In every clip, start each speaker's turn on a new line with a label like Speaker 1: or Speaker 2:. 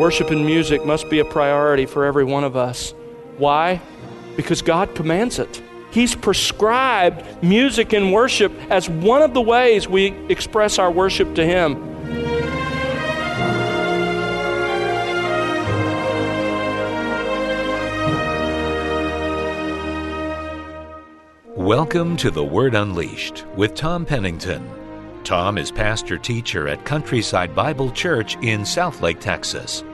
Speaker 1: Worship and music must be a priority for every one of us. Why? Because God commands it. He's prescribed music and worship as one of the ways we express our worship to Him.
Speaker 2: Welcome to The Word Unleashed with Tom Pennington. Tom is pastor teacher at Countryside Bible Church in Southlake, Texas.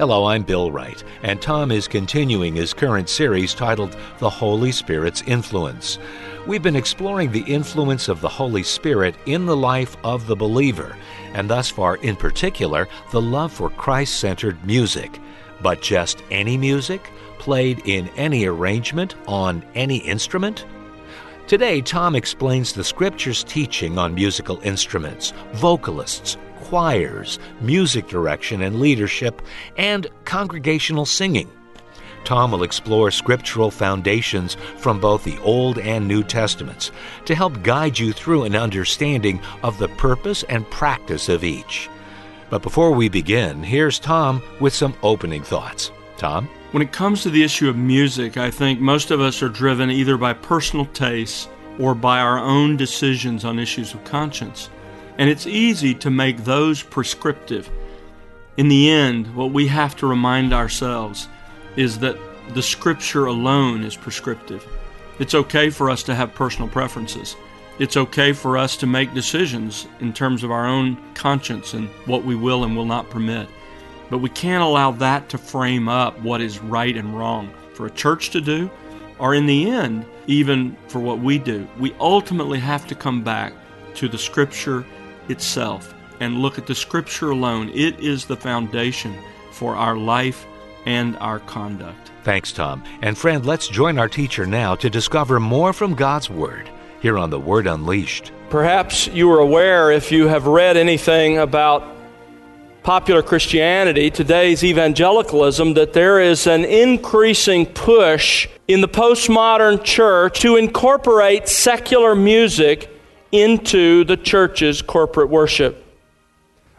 Speaker 2: Hello, I'm Bill Wright, and Tom is continuing his current series titled The Holy Spirit's Influence. We've been exploring the influence of the Holy Spirit in the life of the believer, and thus far, in particular, the love for Christ centered music. But just any music? Played in any arrangement, on any instrument? Today, Tom explains the Scripture's teaching on musical instruments, vocalists, choirs, music direction and leadership, and congregational singing. Tom will explore scriptural foundations from both the Old and New Testaments to help guide you through an understanding of the purpose and practice of each. But before we begin, here's Tom with some opening thoughts. Tom?
Speaker 1: When it comes to the issue of music, I think most of us are driven either by personal tastes or by our own decisions on issues of conscience. And it's easy to make those prescriptive. In the end, what we have to remind ourselves is that the Scripture alone is prescriptive. It's okay for us to have personal preferences. It's okay for us to make decisions in terms of our own conscience and what we will and will not permit. But we can't allow that to frame up what is right and wrong for a church to do, or in the end, even for what we do. We ultimately have to come back to the Scripture itself and look at the Scripture alone. It is the foundation for our life and our conduct.
Speaker 2: Thanks, Tom. And friend, let's join our teacher now to discover more from God's Word here on The Word Unleashed.
Speaker 1: Perhaps you are aware, if you have read anything about popular Christianity, today's evangelicalism, that there is an increasing push in the postmodern church to incorporate secular music into the church's corporate worship.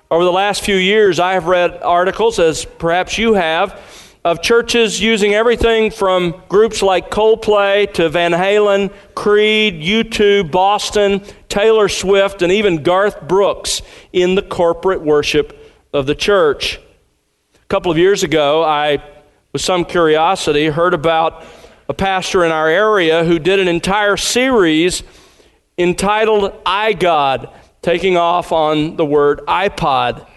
Speaker 1: Over the last few years, I have read articles, as perhaps you have, of churches using everything from groups like Coldplay to Van Halen, Creed, U2, Boston, Taylor Swift, and even Garth Brooks in the corporate worship of the church. A couple of years ago, I, with some curiosity, heard about a pastor in our area who did an entire series entitled I God, taking off on the word iPod.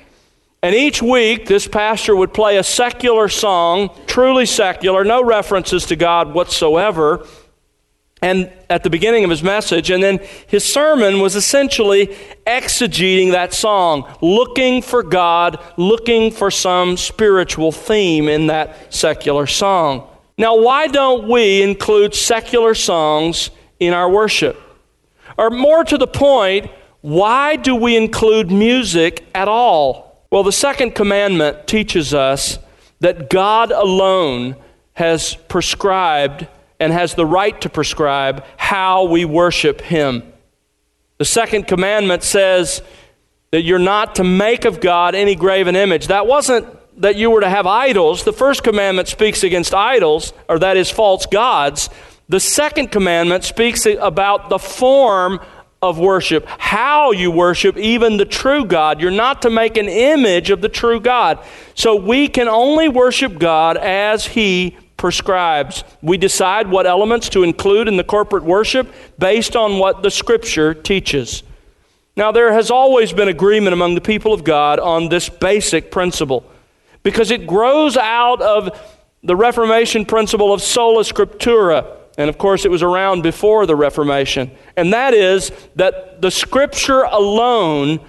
Speaker 1: And each week, this pastor would play a secular song, truly secular, no references to God whatsoever and at the beginning of his message and then his sermon was essentially exegeting that song looking for god looking for some spiritual theme in that secular song now why don't we include secular songs in our worship or more to the point why do we include music at all well the second commandment teaches us that god alone has prescribed and has the right to prescribe how we worship Him. The second commandment says that you're not to make of God any graven image. That wasn't that you were to have idols. The first commandment speaks against idols, or that is false gods. The second commandment speaks about the form of worship, how you worship even the true God. You're not to make an image of the true God. So we can only worship God as He prescribes. We decide what elements to include in the corporate worship based on what the Scripture teaches. Now, there has always been agreement among the people of God on this basic principle because it grows out of the Reformation principle of sola scriptura. And of course, it was around before the Reformation. And that is that the Scripture alone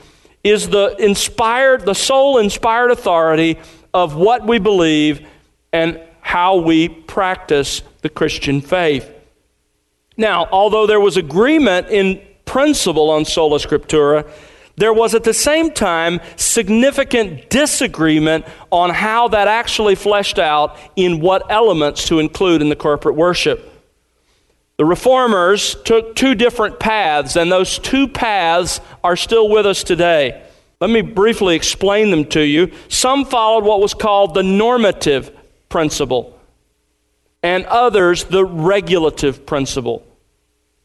Speaker 1: is the inspired, the sole inspired authority of what we believe and how we practice the Christian faith. Now, although there was agreement in principle on sola scriptura, there was at the same time significant disagreement on how that actually fleshed out in what elements to include in the corporate worship. The reformers took two different paths, and those two paths are still with us today. Let me briefly explain them to you. Some followed what was called the normative principle, and others the regulative principle.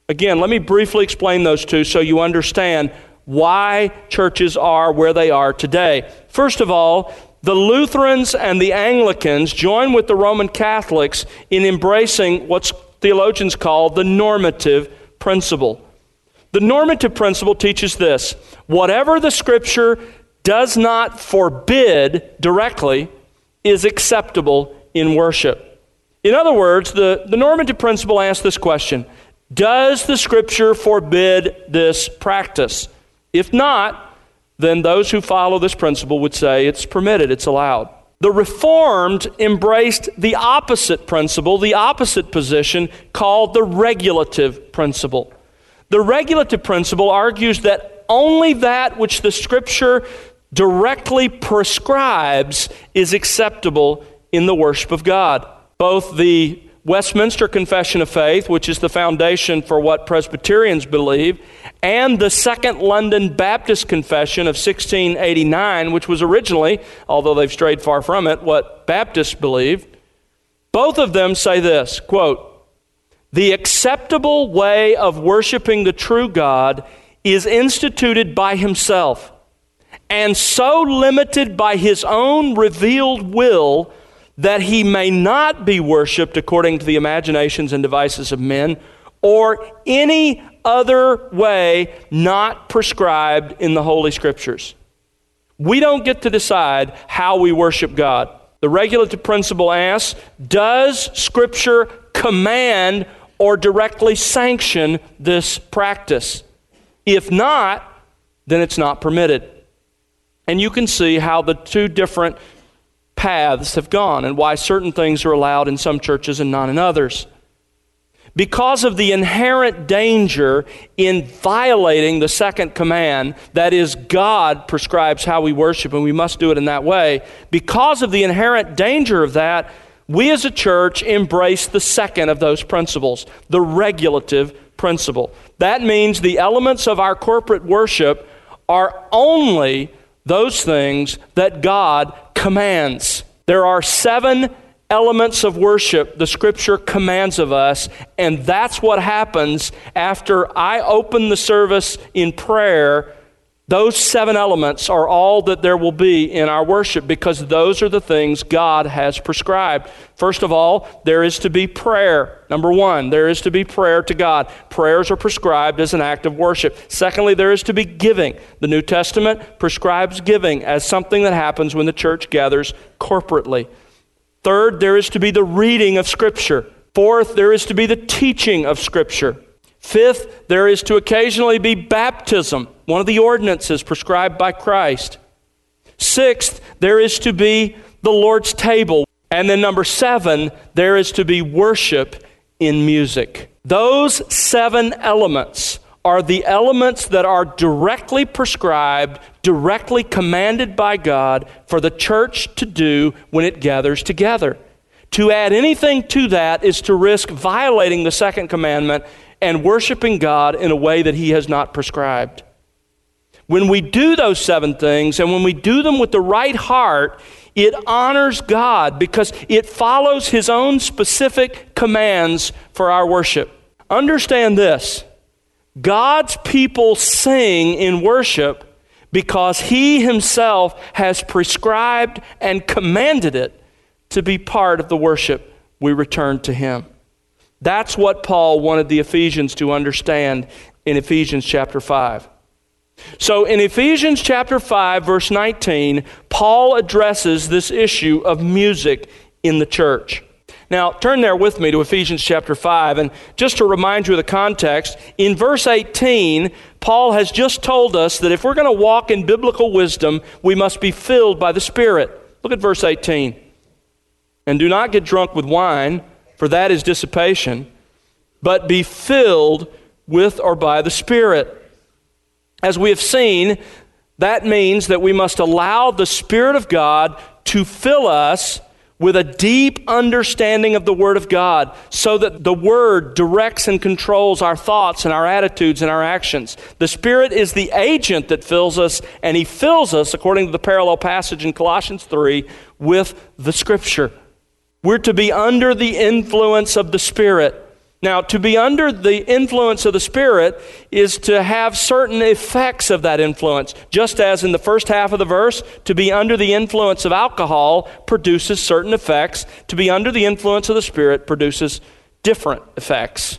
Speaker 1: Again, let me briefly explain those two so you understand why churches are where they are today. First of all, the Lutherans and the Anglicans joined with the Roman Catholics in embracing what theologians call the normative principle. The normative principle teaches this whatever the Scripture does not forbid directly is acceptable in worship. In other words, the, the normative principle asks this question Does the Scripture forbid this practice? If not, then those who follow this principle would say it's permitted, it's allowed. The Reformed embraced the opposite principle, the opposite position, called the regulative principle. The regulative principle argues that only that which the Scripture directly prescribes is acceptable in the worship of God. Both the Westminster Confession of Faith, which is the foundation for what Presbyterians believe, and the Second London Baptist Confession of 1689, which was originally, although they've strayed far from it, what Baptists believed. Both of them say this quote, the acceptable way of worshiping the true God is instituted by Himself and so limited by His own revealed will that He may not be worshiped according to the imaginations and devices of men or any other way not prescribed in the Holy Scriptures. We don't get to decide how we worship God. The regulative principle asks Does Scripture command or directly sanction this practice. If not, then it's not permitted. And you can see how the two different paths have gone and why certain things are allowed in some churches and not in others. Because of the inherent danger in violating the second command, that is, God prescribes how we worship and we must do it in that way, because of the inherent danger of that, we as a church embrace the second of those principles, the regulative principle. That means the elements of our corporate worship are only those things that God commands. There are seven elements of worship the scripture commands of us, and that's what happens after I open the service in prayer those seven elements are all that there will be in our worship because those are the things God has prescribed. First of all, there is to be prayer. Number one, there is to be prayer to God. Prayers are prescribed as an act of worship. Secondly, there is to be giving. The New Testament prescribes giving as something that happens when the church gathers corporately. Third, there is to be the reading of Scripture. Fourth, there is to be the teaching of Scripture. Fifth, there is to occasionally be baptism, one of the ordinances prescribed by Christ. Sixth, there is to be the Lord's table. And then number seven, there is to be worship in music. Those seven elements are the elements that are directly prescribed, directly commanded by God for the church to do when it gathers together. To add anything to that is to risk violating the second commandment and worshiping God in a way that He has not prescribed. When we do those seven things and when we do them with the right heart, it honors God because it follows His own specific commands for our worship. Understand this God's people sing in worship because He Himself has prescribed and commanded it to be part of the worship we return to Him. That's what Paul wanted the Ephesians to understand in Ephesians chapter 5. So in Ephesians chapter 5, verse 19, Paul addresses this issue of music in the church. Now, turn there with me to Ephesians chapter 5. And just to remind you of the context, in verse 18, Paul has just told us that if we're going to walk in biblical wisdom, we must be filled by the Spirit. Look at verse 18. And do not get drunk with wine for that is dissipation, but be filled with or by the Spirit. As we have seen, that means that we must allow the Spirit of God to fill us with a deep understanding of the Word of God so that the Word directs and controls our thoughts and our attitudes and our actions. The Spirit is the agent that fills us, and He fills us, according to the parallel passage in Colossians 3, with the Scripture. We're to be under the influence of the Spirit. Now, to be under the influence of the Spirit is to have certain effects of that influence. Just as in the first half of the verse, to be under the influence of alcohol produces certain effects, to be under the influence of the Spirit produces different effects.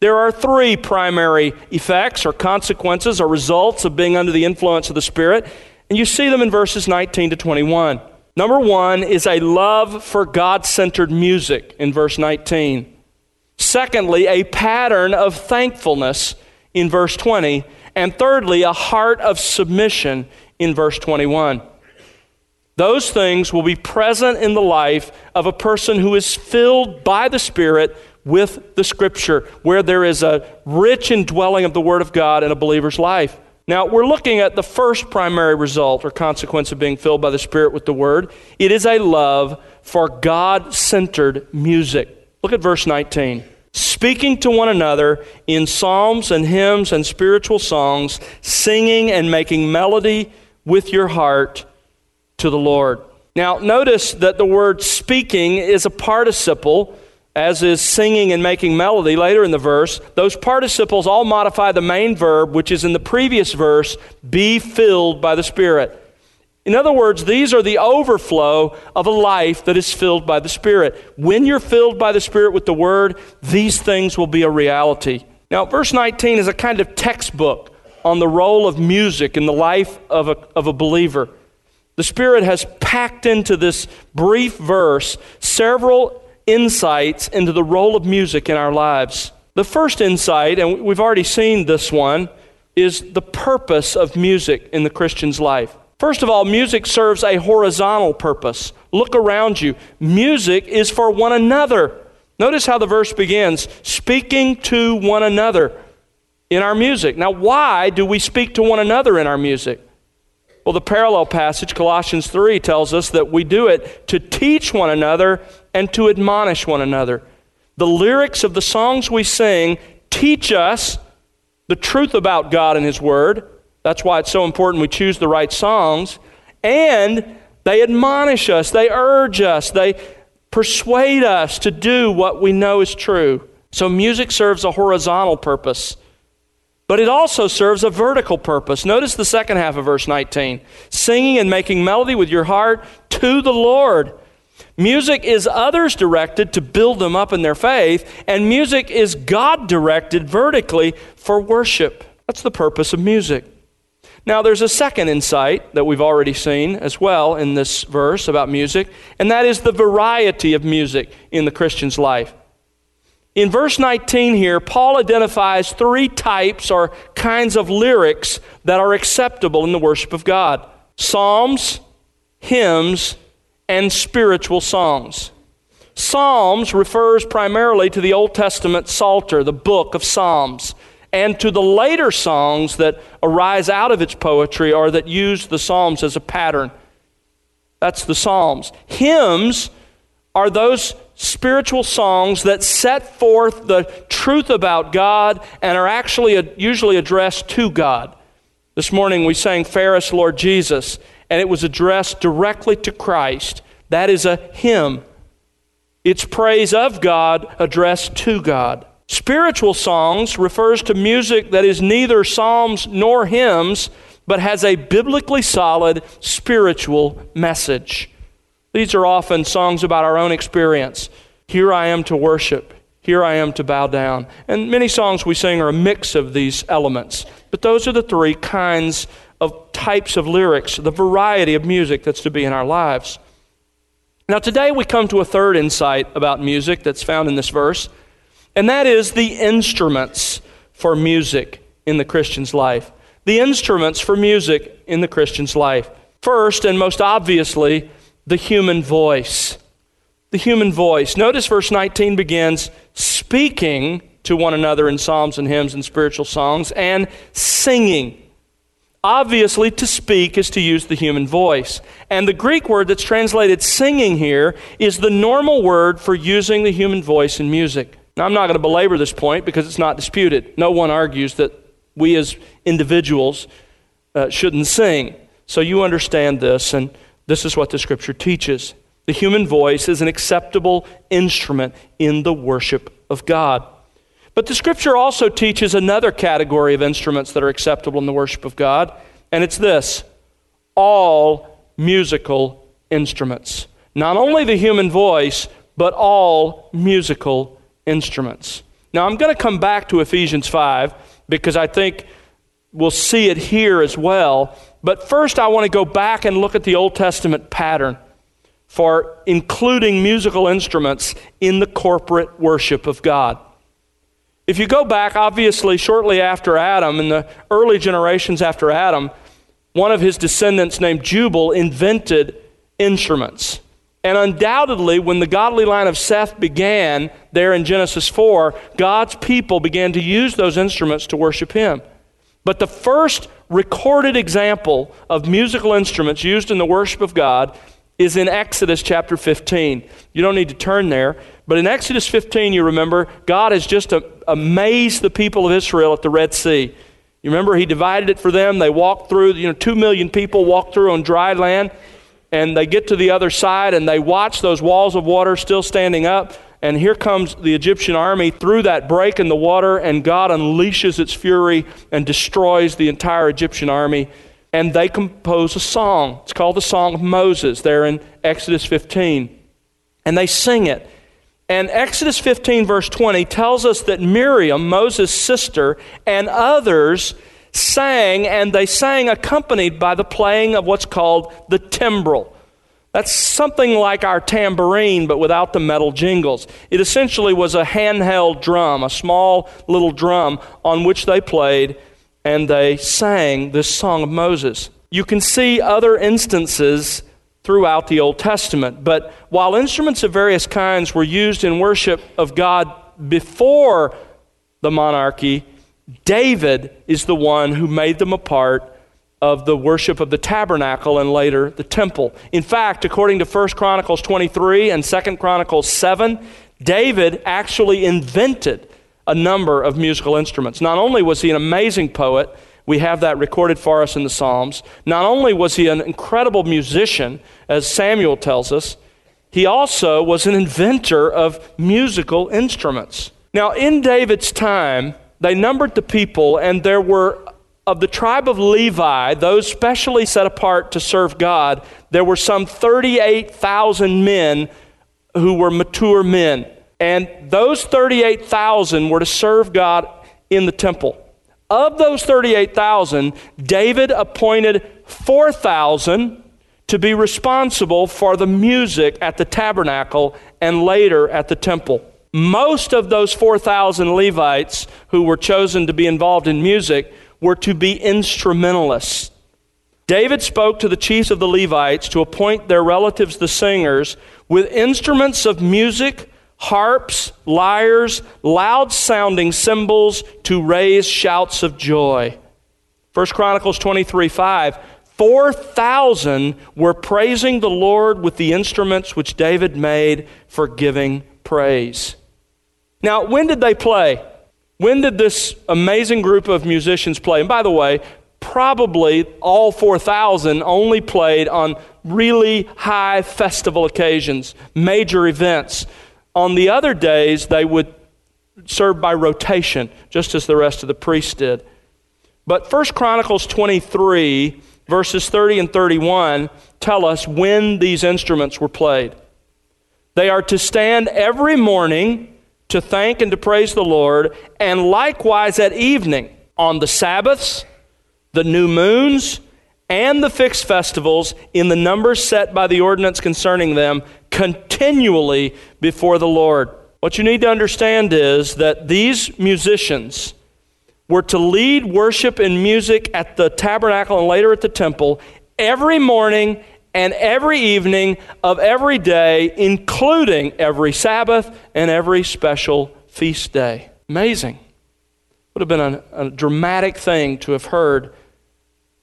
Speaker 1: There are three primary effects or consequences or results of being under the influence of the Spirit, and you see them in verses 19 to 21. Number one is a love for God centered music in verse 19. Secondly, a pattern of thankfulness in verse 20. And thirdly, a heart of submission in verse 21. Those things will be present in the life of a person who is filled by the Spirit with the Scripture, where there is a rich indwelling of the Word of God in a believer's life. Now, we're looking at the first primary result or consequence of being filled by the Spirit with the Word. It is a love for God centered music. Look at verse 19. Speaking to one another in psalms and hymns and spiritual songs, singing and making melody with your heart to the Lord. Now, notice that the word speaking is a participle, as is singing and making melody later in the verse. Those participles all modify the main verb, which is in the previous verse be filled by the Spirit. In other words, these are the overflow of a life that is filled by the Spirit. When you're filled by the Spirit with the Word, these things will be a reality. Now, verse 19 is a kind of textbook on the role of music in the life of a, of a believer. The Spirit has packed into this brief verse several insights into the role of music in our lives. The first insight, and we've already seen this one, is the purpose of music in the Christian's life. First of all, music serves a horizontal purpose. Look around you. Music is for one another. Notice how the verse begins speaking to one another in our music. Now, why do we speak to one another in our music? Well, the parallel passage, Colossians 3, tells us that we do it to teach one another and to admonish one another. The lyrics of the songs we sing teach us the truth about God and His Word that's why it's so important we choose the right songs. And they admonish us, they urge us, they persuade us to do what we know is true. So music serves a horizontal purpose, but it also serves a vertical purpose. Notice the second half of verse 19 singing and making melody with your heart to the Lord. Music is others directed to build them up in their faith, and music is God directed vertically for worship. That's the purpose of music. Now, there's a second insight that we've already seen as well in this verse about music, and that is the variety of music in the Christian's life. In verse 19 here, Paul identifies three types or kinds of lyrics that are acceptable in the worship of God psalms, hymns, and spiritual songs. Psalms refers primarily to the Old Testament Psalter, the book of Psalms and to the later songs that arise out of its poetry or that use the Psalms as a pattern. That's the Psalms. Hymns are those spiritual songs that set forth the truth about God and are actually usually addressed to God. This morning we sang Fairest Lord Jesus, and it was addressed directly to Christ. That is a hymn. It's praise of God addressed to God. Spiritual songs refers to music that is neither psalms nor hymns, but has a biblically solid spiritual message. These are often songs about our own experience. Here I am to worship. Here I am to bow down. And many songs we sing are a mix of these elements. But those are the three kinds of types of lyrics, the variety of music that's to be in our lives. Now, today we come to a third insight about music that's found in this verse and that is the instruments for music in the Christian's life. The instruments for music in the Christian's life. First, and most obviously, the human voice. The human voice. Notice verse 19 begins speaking to one another in psalms and hymns and spiritual songs and singing. Obviously, to speak is to use the human voice. And the Greek word that's translated singing here is the normal word for using the human voice in music. Now, I'm not going to belabor this point because it's not disputed. No one argues that we as individuals uh, shouldn't sing. So you understand this, and this is what the scripture teaches. The human voice is an acceptable instrument in the worship of God. But the scripture also teaches another category of instruments that are acceptable in the worship of God, and it's this all musical instruments. Not only the human voice, but all musical instruments. Now, I'm going to come back to Ephesians 5 because I think we'll see it here as well. But first, I want to go back and look at the Old Testament pattern for including musical instruments in the corporate worship of God. If you go back, obviously, shortly after Adam, in the early generations after Adam, one of his descendants named Jubal invented instruments. And undoubtedly, when the godly line of Seth began there in Genesis 4, God's people began to use those instruments to worship him. But the first recorded example of musical instruments used in the worship of God is in Exodus chapter 15. You don't need to turn there, but in Exodus 15, you remember, God has just amazed the people of Israel at the Red Sea. You remember, He divided it for them. They walked through, you know, two million people walked through on dry land, and they get to the other side and they watch those walls of water still standing up. And here comes the Egyptian army through that break in the water, and God unleashes its fury and destroys the entire Egyptian army and they compose a song. It's called the Song of Moses, there in Exodus 15. And they sing it. And Exodus 15, verse 20, tells us that Miriam, Moses' sister, and others sang, and they sang accompanied by the playing of what's called the timbrel. That's something like our tambourine, but without the metal jingles. It essentially was a handheld drum, a small little drum on which they played and they sang this song of Moses. You can see other instances throughout the Old Testament, but while instruments of various kinds were used in worship of God before the monarchy, David is the one who made them a part of the worship of the tabernacle and later the temple. In fact, according to 1 Chronicles 23 and 2 Chronicles 7, David actually invented a number of musical instruments. Not only was he an amazing poet, we have that recorded for us in the Psalms. Not only was he an incredible musician, as Samuel tells us, he also was an inventor of musical instruments. Now, in David's time, they numbered the people, and there were, of the tribe of Levi, those specially set apart to serve God, there were some 38,000 men who were mature men. And those 38,000 were to serve God in the temple. Of those 38,000, David appointed 4,000 to be responsible for the music at the tabernacle and later at the temple. Most of those 4,000 Levites who were chosen to be involved in music were to be instrumentalists. David spoke to the chiefs of the Levites to appoint their relatives, the singers, with instruments of music harps, lyres, loud sounding cymbals to raise shouts of joy. 1 Chronicles 23 5. 4,000 were praising the Lord with the instruments which David made for giving praise. Now, when did they play? When did this amazing group of musicians play? And by the way, probably all 4,000 only played on really high festival occasions, major events. On the other days, they would serve by rotation, just as the rest of the priests did. But 1 Chronicles 23, verses 30 and 31, tell us when these instruments were played. They are to stand every morning to thank and to praise the Lord, and likewise at evening on the Sabbaths, the new moons, and the fixed festivals in the numbers set by the ordinance concerning them continually before the Lord. What you need to understand is that these musicians were to lead worship and music at the tabernacle and later at the temple every morning and every evening of every day, including every Sabbath and every special feast day. Amazing. Would have been a, a dramatic thing to have heard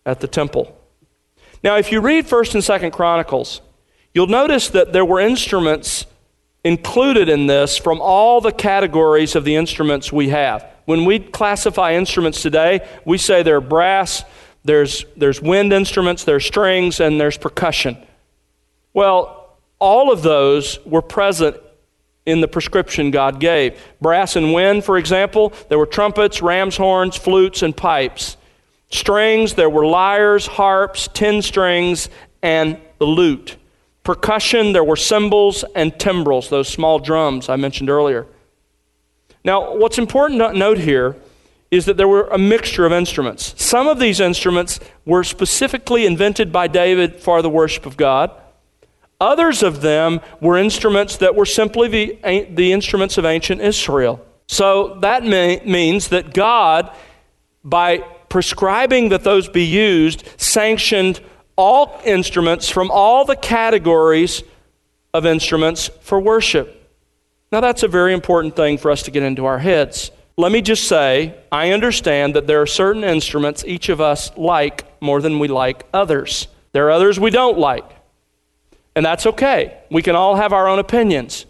Speaker 1: at the temple. Now, if you read 1st and 2nd Chronicles, you'll notice that there were instruments included in this from all the categories of the instruments we have. When we classify instruments today, we say they're brass, there's, there's wind instruments, there's strings, and there's percussion. Well, all of those were present in the prescription God gave. Brass and wind, for example, there were trumpets, ram's horns, flutes, and pipes. Strings, there were lyres, harps, ten strings, and the lute. Percussion, there were cymbals and timbrels, those small drums I mentioned earlier. Now, what's important to note here is that there were a mixture of instruments. Some of these instruments were specifically invented by David for the worship of God. Others of them were instruments that were simply the, the instruments of ancient Israel. So that may, means that God, by prescribing that those be used, sanctioned all instruments from all the categories of instruments for worship. Now, that's a very important thing for us to get into our heads. Let me just say, I understand that there are certain instruments each of us like more than we like others. There are others we don't like. And that's okay. We can all have our own opinions.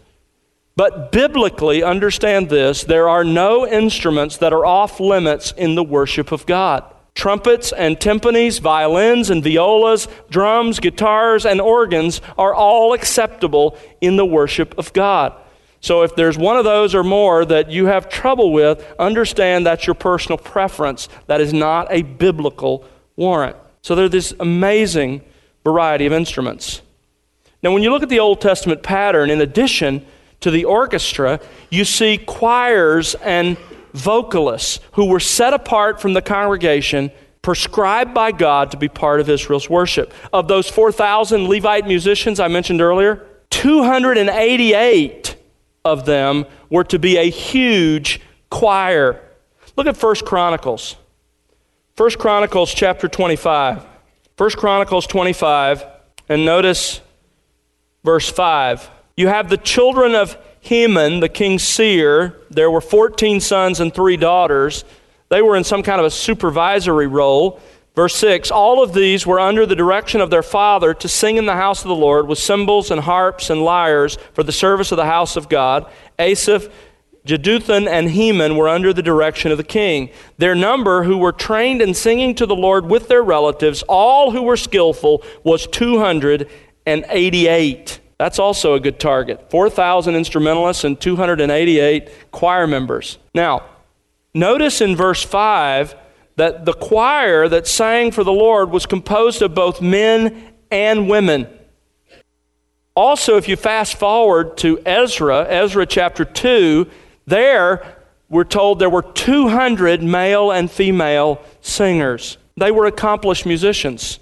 Speaker 1: But biblically, understand this there are no instruments that are off limits in the worship of God. Trumpets and timpanis, violins and violas, drums, guitars, and organs are all acceptable in the worship of God. So if there's one of those or more that you have trouble with, understand that's your personal preference. That is not a biblical warrant. So there's this amazing variety of instruments. Now, when you look at the Old Testament pattern, in addition to the orchestra, you see choirs and vocalists who were set apart from the congregation, prescribed by God to be part of Israel's worship. Of those 4,000 Levite musicians I mentioned earlier, 288 of them were to be a huge choir. Look at 1 Chronicles. 1 Chronicles chapter 25. 1 Chronicles 25, and notice verse 5. You have the children of Heman, the king's seer. There were 14 sons and three daughters. They were in some kind of a supervisory role. Verse 6 All of these were under the direction of their father to sing in the house of the Lord with cymbals and harps and lyres for the service of the house of God. Asaph, Jeduthun, and Heman were under the direction of the king. Their number, who were trained in singing to the Lord with their relatives, all who were skillful, was 288. That's also a good target. 4,000 instrumentalists and 288 choir members. Now, notice in verse 5 that the choir that sang for the Lord was composed of both men and women. Also, if you fast forward to Ezra, Ezra chapter 2, there we're told there were 200 male and female singers. They were accomplished musicians.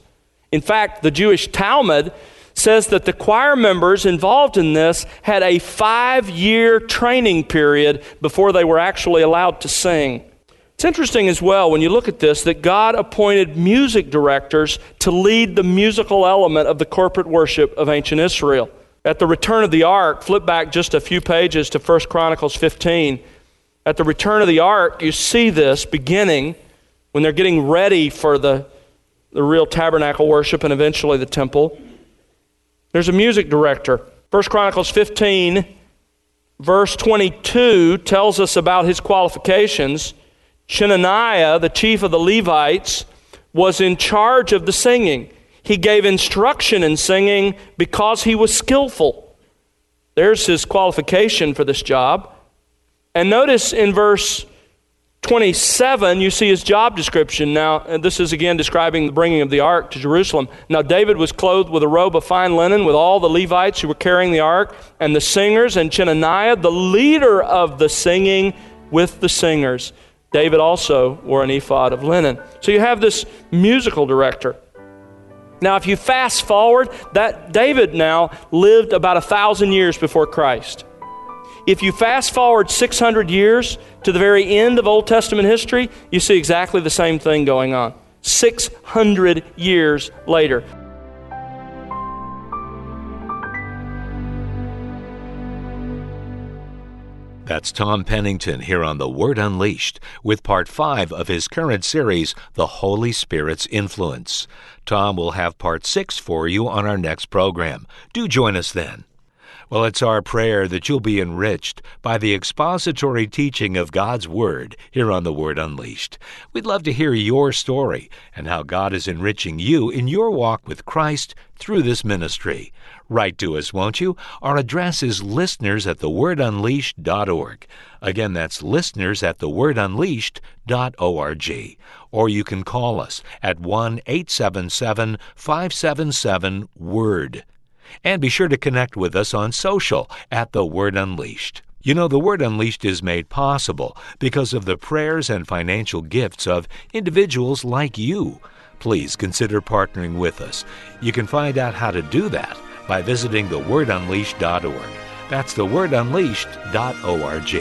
Speaker 1: In fact, the Jewish Talmud says that the choir members involved in this had a five year training period before they were actually allowed to sing. It's interesting as well when you look at this that God appointed music directors to lead the musical element of the corporate worship of ancient Israel. At the return of the ark, flip back just a few pages to 1 Chronicles 15. At the return of the ark, you see this beginning when they're getting ready for the, the real tabernacle worship and eventually the temple. There's a music director. 1 Chronicles 15, verse 22, tells us about his qualifications. Chenaniah, the chief of the Levites, was in charge of the singing. He gave instruction in singing because he was skillful. There's his qualification for this job. And notice in verse 27, you see his job description. Now, and this is again describing the bringing of the ark to Jerusalem. Now, David was clothed with a robe of fine linen with all the Levites who were carrying the ark, and the singers, and Chenaniah, the leader of the singing, with the singers. David also wore an ephod of linen. So you have this musical director. Now, if you fast forward, that David now lived about a thousand years before Christ. If you fast forward 600 years to the very end of Old Testament history, you see exactly the same thing going on. 600 years later.
Speaker 2: That's Tom Pennington here on The Word Unleashed with part 5 of his current series, The Holy Spirit's Influence. Tom will have part 6 for you on our next program. Do join us then. Well, it's our prayer that you'll be enriched by the expository teaching of God's Word here on The Word Unleashed. We'd love to hear your story and how God is enriching you in your walk with Christ through this ministry. Write to us, won't you? Our address is listeners at thewordunleashed.org. Again, that's listeners at thewordunleashed.org. Or you can call us at 1 877 577 WORD. And be sure to connect with us on social at The Word Unleashed. You know, The Word Unleashed is made possible because of the prayers and financial gifts of individuals like you. Please consider partnering with us. You can find out how to do that by visiting thewordunleashed.org. That's thewordunleashed.org.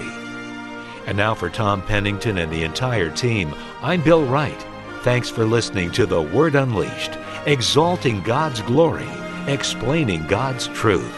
Speaker 2: And now for Tom Pennington and the entire team, I'm Bill Wright. Thanks for listening to The Word Unleashed, exalting God's glory explaining God's truth.